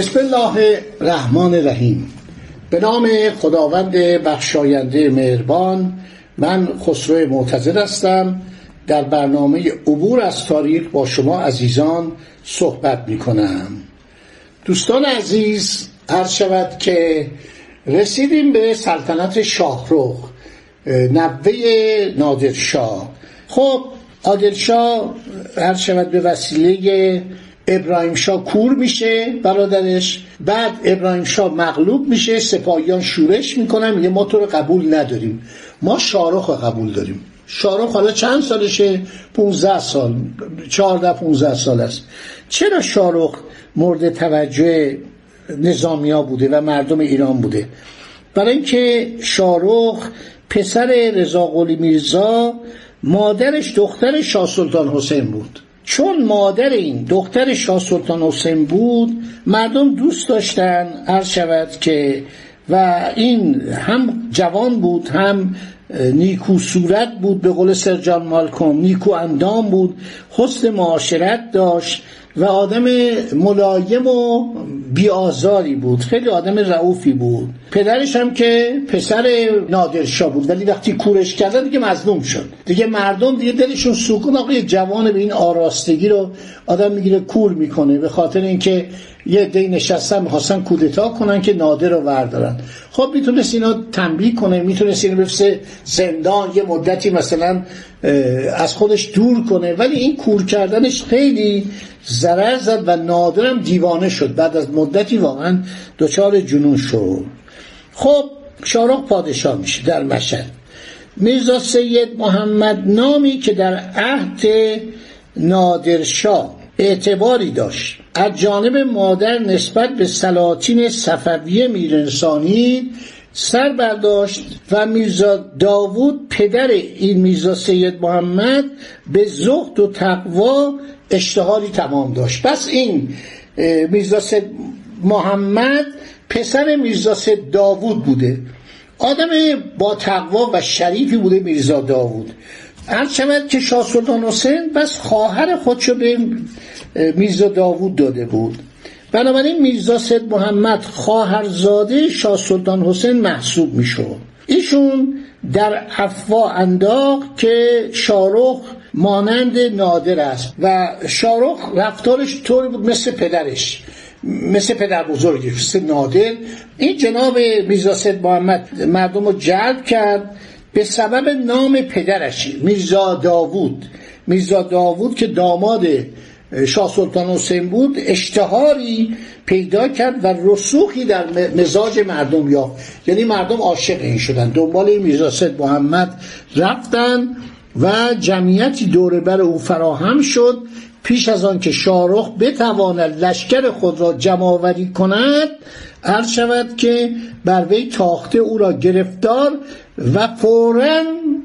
بسم الله الرحمن الرحیم. به نام خداوند بخشاینده مهربان من خسرو معتظر هستم. در برنامه عبور از تاریخ با شما عزیزان صحبت می کنم دوستان عزیز هر شود که رسیدیم به سلطنت شاهرخ نوه نادرشاه. خب عادلشاه هر شود به وسیله ابراهیم شاه کور میشه برادرش. بعد ابراهیم شاه مغلوب میشه سپاهیان شورش می‌کنن میگه ما تو رو قبول نداریم. ما شارخ رو قبول داریم. شارخ حالا چند سالشه؟ 15 سال 14 15 سال است. چرا شارخ مورد توجه نظامیا بوده و مردم ایران بوده؟ برای اینکه شارخ پسر رضا قلی میرزا مادرش دختر شاه سلطان حسین بود. چون مادر این دختر شاه سلطان حسین بود مردم دوست داشتن عرض شود که و این هم جوان بود هم نیکو صورت بود به قول سرجان مالکوم نیکو اندام بود حسن معاشرت داشت و آدم ملایم و بیازاری بود خیلی آدم رعوفی بود. پدرش هم که پسر نادرشاه بود ولی وقتی کورش کردن دیگه مظلوم شد. دیگه مردم دیگه دلشون سکون آقا یه جوان به این آراستگی رو آدم می‌گیره کور می‌کنه. به خاطر اینکه یه دی نشستن می‌خواستن کودتا کنن که نادر رو وردارن. خب می‌تونست اینا تنبیه کنه می‌تونست اینو بفسه زندان یه مدتی مثلا از خودش دور کنه. ولی این کور کردنش خیلی ضرر زد و نادرم دیوانه شد. بعد از مدتی واقعا دچار جنون شد. خب شارخ پادشاه میشه در مشهد میرزا سید محمد نامی که در عهد نادرشاه اعتباری داشت. از جانب مادر نسبت به سلاطین صفویه میرنسانی سر برداشت و میرزا داوود پدر این میرزا سید محمد به زهد و تقوا اشتهاری تمام داشت. پس این میرزا سید محمد پسر میرزا سید داوود بوده. آدم با تقوا و شریفی بوده میرزا داوود. هر شود که شاه سلطان حسین بس خواهر خودشو به میرزا داوود داده بود. بنابراین میرزا سید محمد خواهرزاده شاه سلطان حسین محسوب می‌شد. ایشون در افوا انداخت که شارخ مانند نادر است و شارخ رفتارش طوری بود مثل پدرش مثل پدر بزرگش مثل نادر. این جناب میرزا سید محمد مردم رو جلب کرد به سبب نام پدرش میرزا داوود. میرزا داوود که داماد شاه سلطان حسین بود اشتهاری پیدا کرد و رسوخی در مزاج مردم یا یعنی مردم عاشق این شدن. دنبال میرزا سید محمد رفتن و جمعیتی دور بر او فراهم شد. پیش از آن که شارخ بتواند لشکر خود را جمعآوری کند عرض شود که بر وی تاخته او را گرفتار و فورا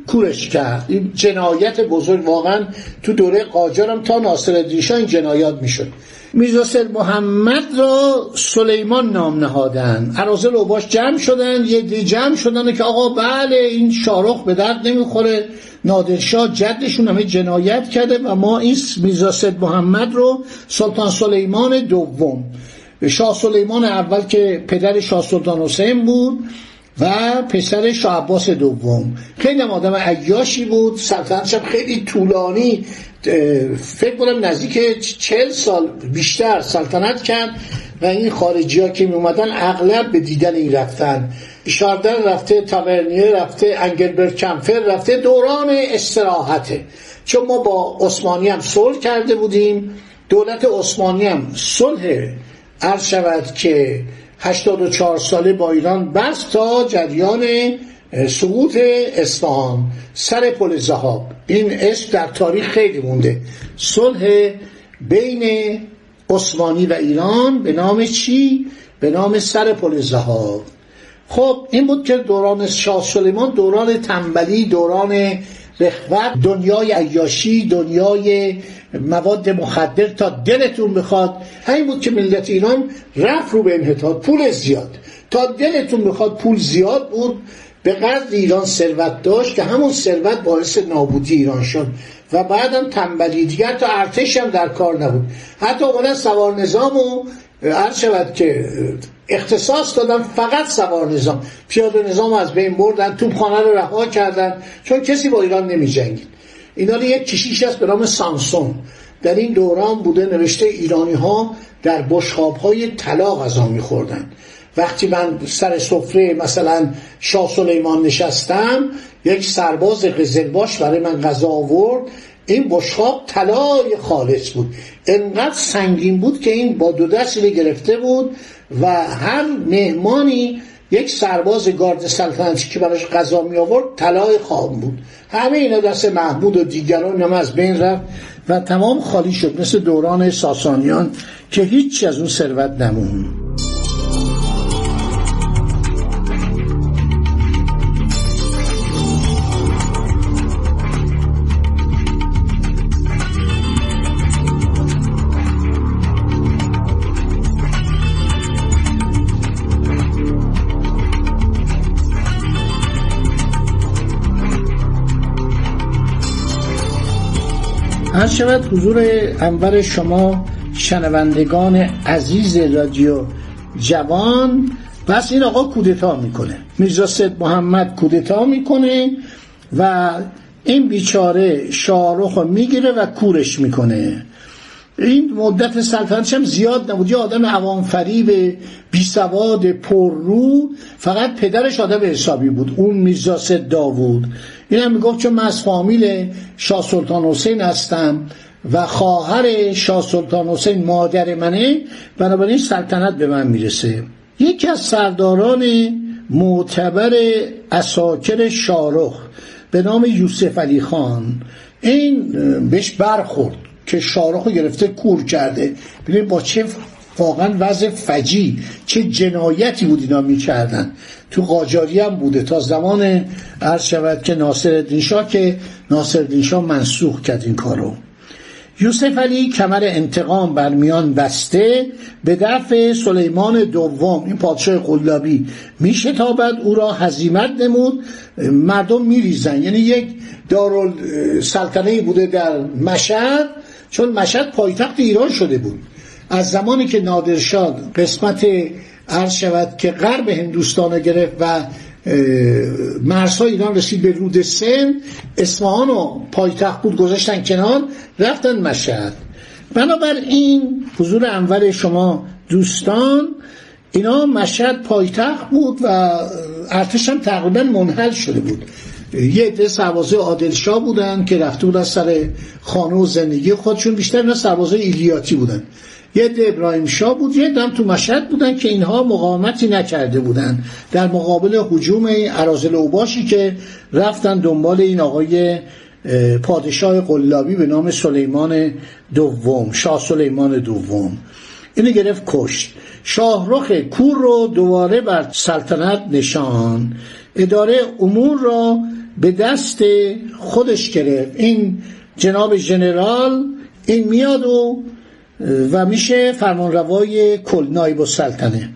کورش کرد. این جنایت بزرگ واقعا تو دوره قاجارم تا ناصر دیشا این جنایات می‌شد. میرزا محمد را سلیمان نام نهادن. عرازل و باش جمع شدن یه دی جمع شدن که آقا بله این شارخ به درد نمی‌خوره. نادرشاه جدشون همه جنایت کرده و ما این میرزا محمد رو سلطان سلیمان دوم. شاه سلیمان اول که پدر شاه سلطان حسین بود. و پسر شاه عباس دوم. خیلی هم آدم عیاشی بود. سلطنتش خیلی طولانی. فکر کنم نزدیک چل سال بیشتر سلطنت کرد و این خارجی ها که می اومدن اغلب به دیدن این رفتن. شاردن رفته تاورنیه رفته انگلبرت کمفر رفته دوران استراحته. چون ما با عثمانی هم صلح کرده بودیم. دولت عثمانی هم صلح عرض شود که 84 ساله با ایران بس تا جریان سقوط اصفهان سر پل زهاب. این اسم در تاریخ خیلی مونده. صلح بین عثمانی و ایران به نام چی؟ به نام سر پل زهاب. خب این بود که دوران شاه سلیمان دوران تنبلی دوران رخوت دنیای عیاشی دنیای مواد مخدر تا دلتون بخواد. همین بود که ملت ایران رفت رو به انحطاط پول زیاد. تا دلتون بخواد پول زیاد بود به قدر ایران ثروت داشت که همون ثروت باعث نابودی ایران شد. و بعدم تنبلی دیگر تا ارتش هم در کار نبود. حتی اومدن سوار نظام و عرض شود که اختصاص دادن فقط سوار نظام. پیاده نظام از بین بردن توپخانه رو رها کردن چون کسی با ایران نمی جنگید اینا یک کشیش هست به نام سامسون در این دوران بوده نوشته ایرانی ها در بشخاب های طلا غذا میخوردن وقتی من سر سفره مثلا شاه سلیمان نشستم یک سرباز قزلباش برای من غذا آورد. این بشخاب طلای خالص بود. انقدر سنگین بود که این با دو دستی گرفته بود و هر مهمانی یک سرباز گارد سلطنتی که براش غذا می آورد طلای خام بود. همه اینا دست محمود و دیگران هم از بین رفت و تمام خالی شد مثل دوران ساسانیان که هیچ از اون ثروت نمون هر شود حضور انور شما شنوندگان عزیز رادیو جوان. بس این آقا کودتا می‌کنه. میرزا سید محمد کودتا می‌کنه و این بیچاره شاهرخ می‌گیره و کورش می‌کنه. این مدت سلطنتش هم زیاد نبود. یه آدم عوام فریب بی سواد پررو فقط پدرش آدم حسابی بود. اون میرزا داوود. این هم می‌گفت چون من از فامیل شاه سلطان حسین هستم و خواهر شاه سلطان حسین مادر منه بنابراین سلطنت به من می‌رسه. یکی از سرداران معتبر اساکر شارخ به نام یوسف علی خان این بهش برخورد که شارخ رو گرفته کور کرده. ببین با چه واقعا وضع فجی چه جنایتی بود اینا می‌کردن. تو قاجاری هم بوده. تا زمان عرض شود که ناصر شاه که ناصر شاه منسوخ کرد این کارو. یوسف علی کمر انتقام بر میان بسته به دفع سلیمان دوم. این پادشاه قلابی میشتابد او را هزیمت نمود. مردم میریزن. یعنی یک دارال سلطنه بوده در مشهد چون مشهد پایتخت ایران شده بود. از زمانی که نادرشاه قسمت عرض شود که غرب هندوستان رو گرفت و مرزهای ایران رسید به رود سن. اصفهان و پایتخت بود گذاشتن کنار رفتن مشهد. بنابراین حضور انور شما دوستان اینا مشهد پایتخت بود و ارتش هم تقریبا منحل شده بود. یه عده سربازای عادلشاه بودن که رفته بودن سر خانه و زندگی خودشون بیشتر اینا سربازای ایلیاتی بودن. یه ده ابراهیم شاه بود یه دم تو مشهد بودن که اینها مقاومتی نکرده بودن در مقابل حجوم عرازل اوباشی که رفتن دنبال این آقای پادشاه قلابی به نام سلیمان دوم شاه سلیمان دوم. اینو گرفت کشت. شاهرخ کور رو دوباره بر سلطنت نشان. اداره امور را به دست خودش گرفت. این جناب ژنرال این میاد و و میشه فرمانروای کل نایب السلطنه.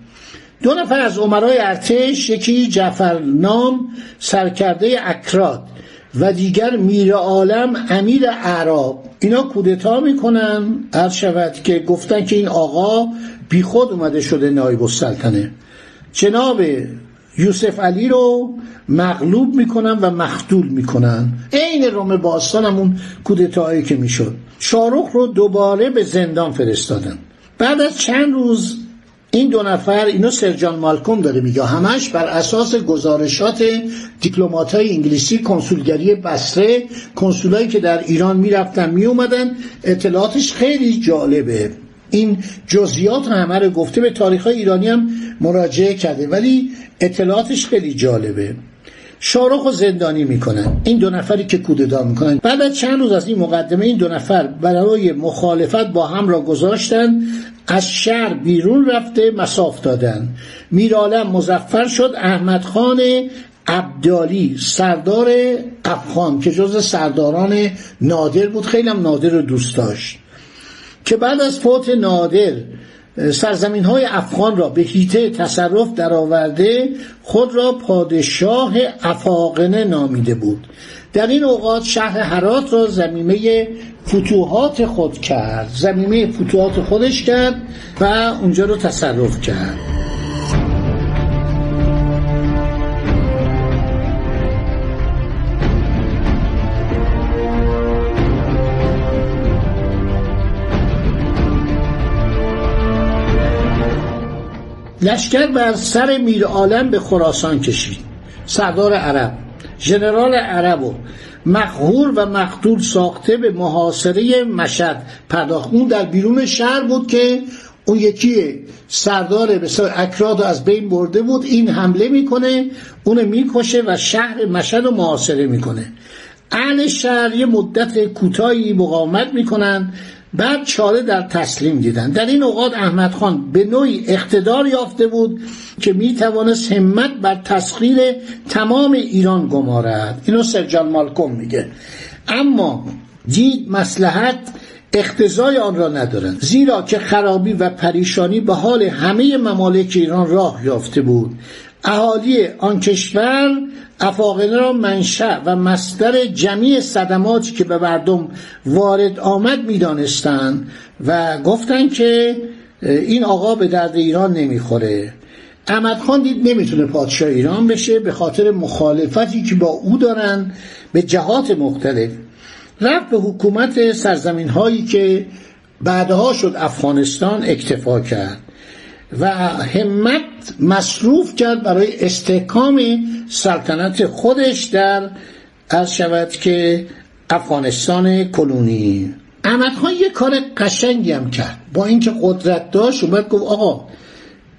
دو نفر از عمرای ارتش یکی جعفر نام سرکرده اکراد و دیگر میر عالم امیر اعراب. اینا کودتا می‌کنن عرض شود که گفتن که این آقا بیخود اومده شده نایب السلطنه. جناب یوسف علی رو مغلوب می‌کنن و مختول می‌کنن. عین روم باستان همون کودتایی که می‌شد. شاروخ رو دوباره به زندان فرستادن. بعد از چند روز این دو نفر اینو سرجان مالکوم داره میگه همش بر اساس گزارشات دیپلمات های انگلیسی کنسولگری بسره کنسولایی که در ایران می‌رفتن میومدن اطلاعاتش خیلی جالبه. این جزئیات همه رو گفته به تاریخ ایرانی هم مراجعه کرده. ولی اطلاعاتش خیلی جالبه. شارخ و زندانی می‌کنن. این دو نفری که کودتا می‌کنن. بعد از چند روز از این مقدمه این دو نفر برای مخالفت با هم را گذاشتن از شهر بیرون رفته مساف دادن. میرالم مزفر شد احمد خان عبدالی سردار افغان که جز سرداران نادر بود. خیلی هم نادر رو دوست داشت. که بعد از فوت نادر سرزمین های افغان را به هیته تصرف درآورده خود را پادشاه افاقنه نامیده بود. در این اوقات شهر هرات را زمینه فتوحات خود کرد زمینه فتوحات خودش کرد و اونجا رو تصرف کرد. لشکر بر سر میر عالم به خراسان کشید. سردار عرب ژنرال عرب و مقهور و مقتول ساخته به محاصره مشد پرداخت. اون در بیرون شهر بود که اون یکی سردار بسیار اکراد از بین برده بود. این حمله می‌کنه اونو می‌کشه و شهر مشد رو محاصره می‌کنه. اهل شهر یه مدت کوتاهی مقاومت می‌کنن. بعد چاره در تسلیم دیدن. در این اوقات احمد خان به نوعی اقتدار یافته بود که می توانست همت بر تسخیر تمام ایران گمارد. اینو سرجان مالکوم میگه. اما دید مسلحت اقتضای آن را ندارند زیرا که خرابی و پریشانی به حال همه ممالک ایران راه یافته بود. اهالی آن کشور افاقنه را منشأ و مصدر جمعی صدماتی که به مردم وارد آمد می‌دانستند و گفتند که این آقا به درد ایران نمی‌خوره. احمد خان دید نمی‌تونه پادشاه ایران بشه به خاطر مخالفتی که با او دارن به جهات مختلف. رفت به حکومت سرزمین هایی که بعدها شد افغانستان اکتفا کرد. و همت مصروف کرد برای استحکام سلطنت خودش در از شود که افغانستان کلونی. احمد خان یه کار قشنگی هم کرد. با اینکه قدرت داشت اومد گفت آقا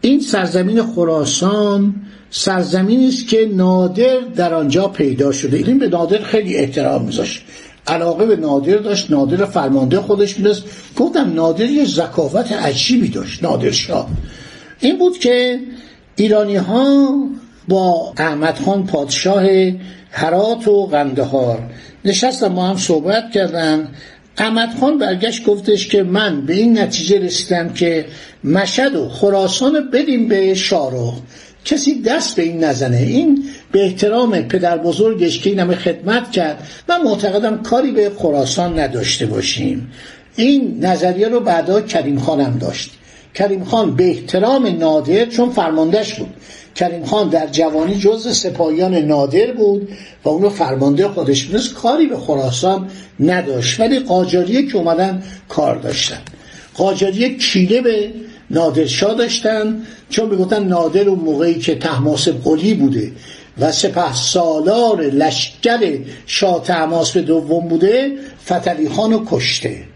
این سرزمین خراسان سرزمینی است که نادر در آنجا پیدا شده. این به نادر خیلی احترام میذاشت. علاقه به نادر داشت نادر فرمانده خودش میدست گفتم نادر یه زکاوت عجیبی داشت نادر شاه. این بود که ایرانی ها با احمد خان پادشاه هرات و قندهار نشستم ما هم صحبت کردن. احمد خان برگشت گفتش که من به این نتیجه رسیدم که مشد و خراسان بدیم به شارو کسی دست به این نزنه. این به احترام پدر بزرگش که این همه خدمت کرد من معتقدم کاری به خراسان نداشته باشیم. این نظریه رو بعدا کریم خانم داشت. کریم خان به احترام نادر چون فرماندهش بود. کریم خان در جوانی جز سپاهیان نادر بود و اونو فرمانده خودش می‌دونست کاری به خراسان نداشت. ولی قاجاریه که اومدن کار داشتن. قاجاریه کینه به نادرشاه داشتن چون می‌گفتن نادر اون موقعی که تحماسب قلی بوده و سپه سالار لشکر شاه به دوم بوده فتلی خانو کشته.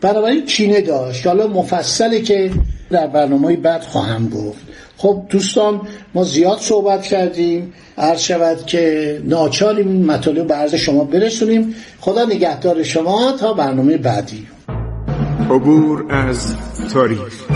بنابراین کینه داشت. حالا مفصله که در برنامه بعد خواهم گفت. خب دوستان ما زیاد صحبت کردیم. عرض شود که ناچاریم این مطالب به عرض شما برسونیم. خدا نگهدار شما تا برنامه بعدی. عبور از تاریخ.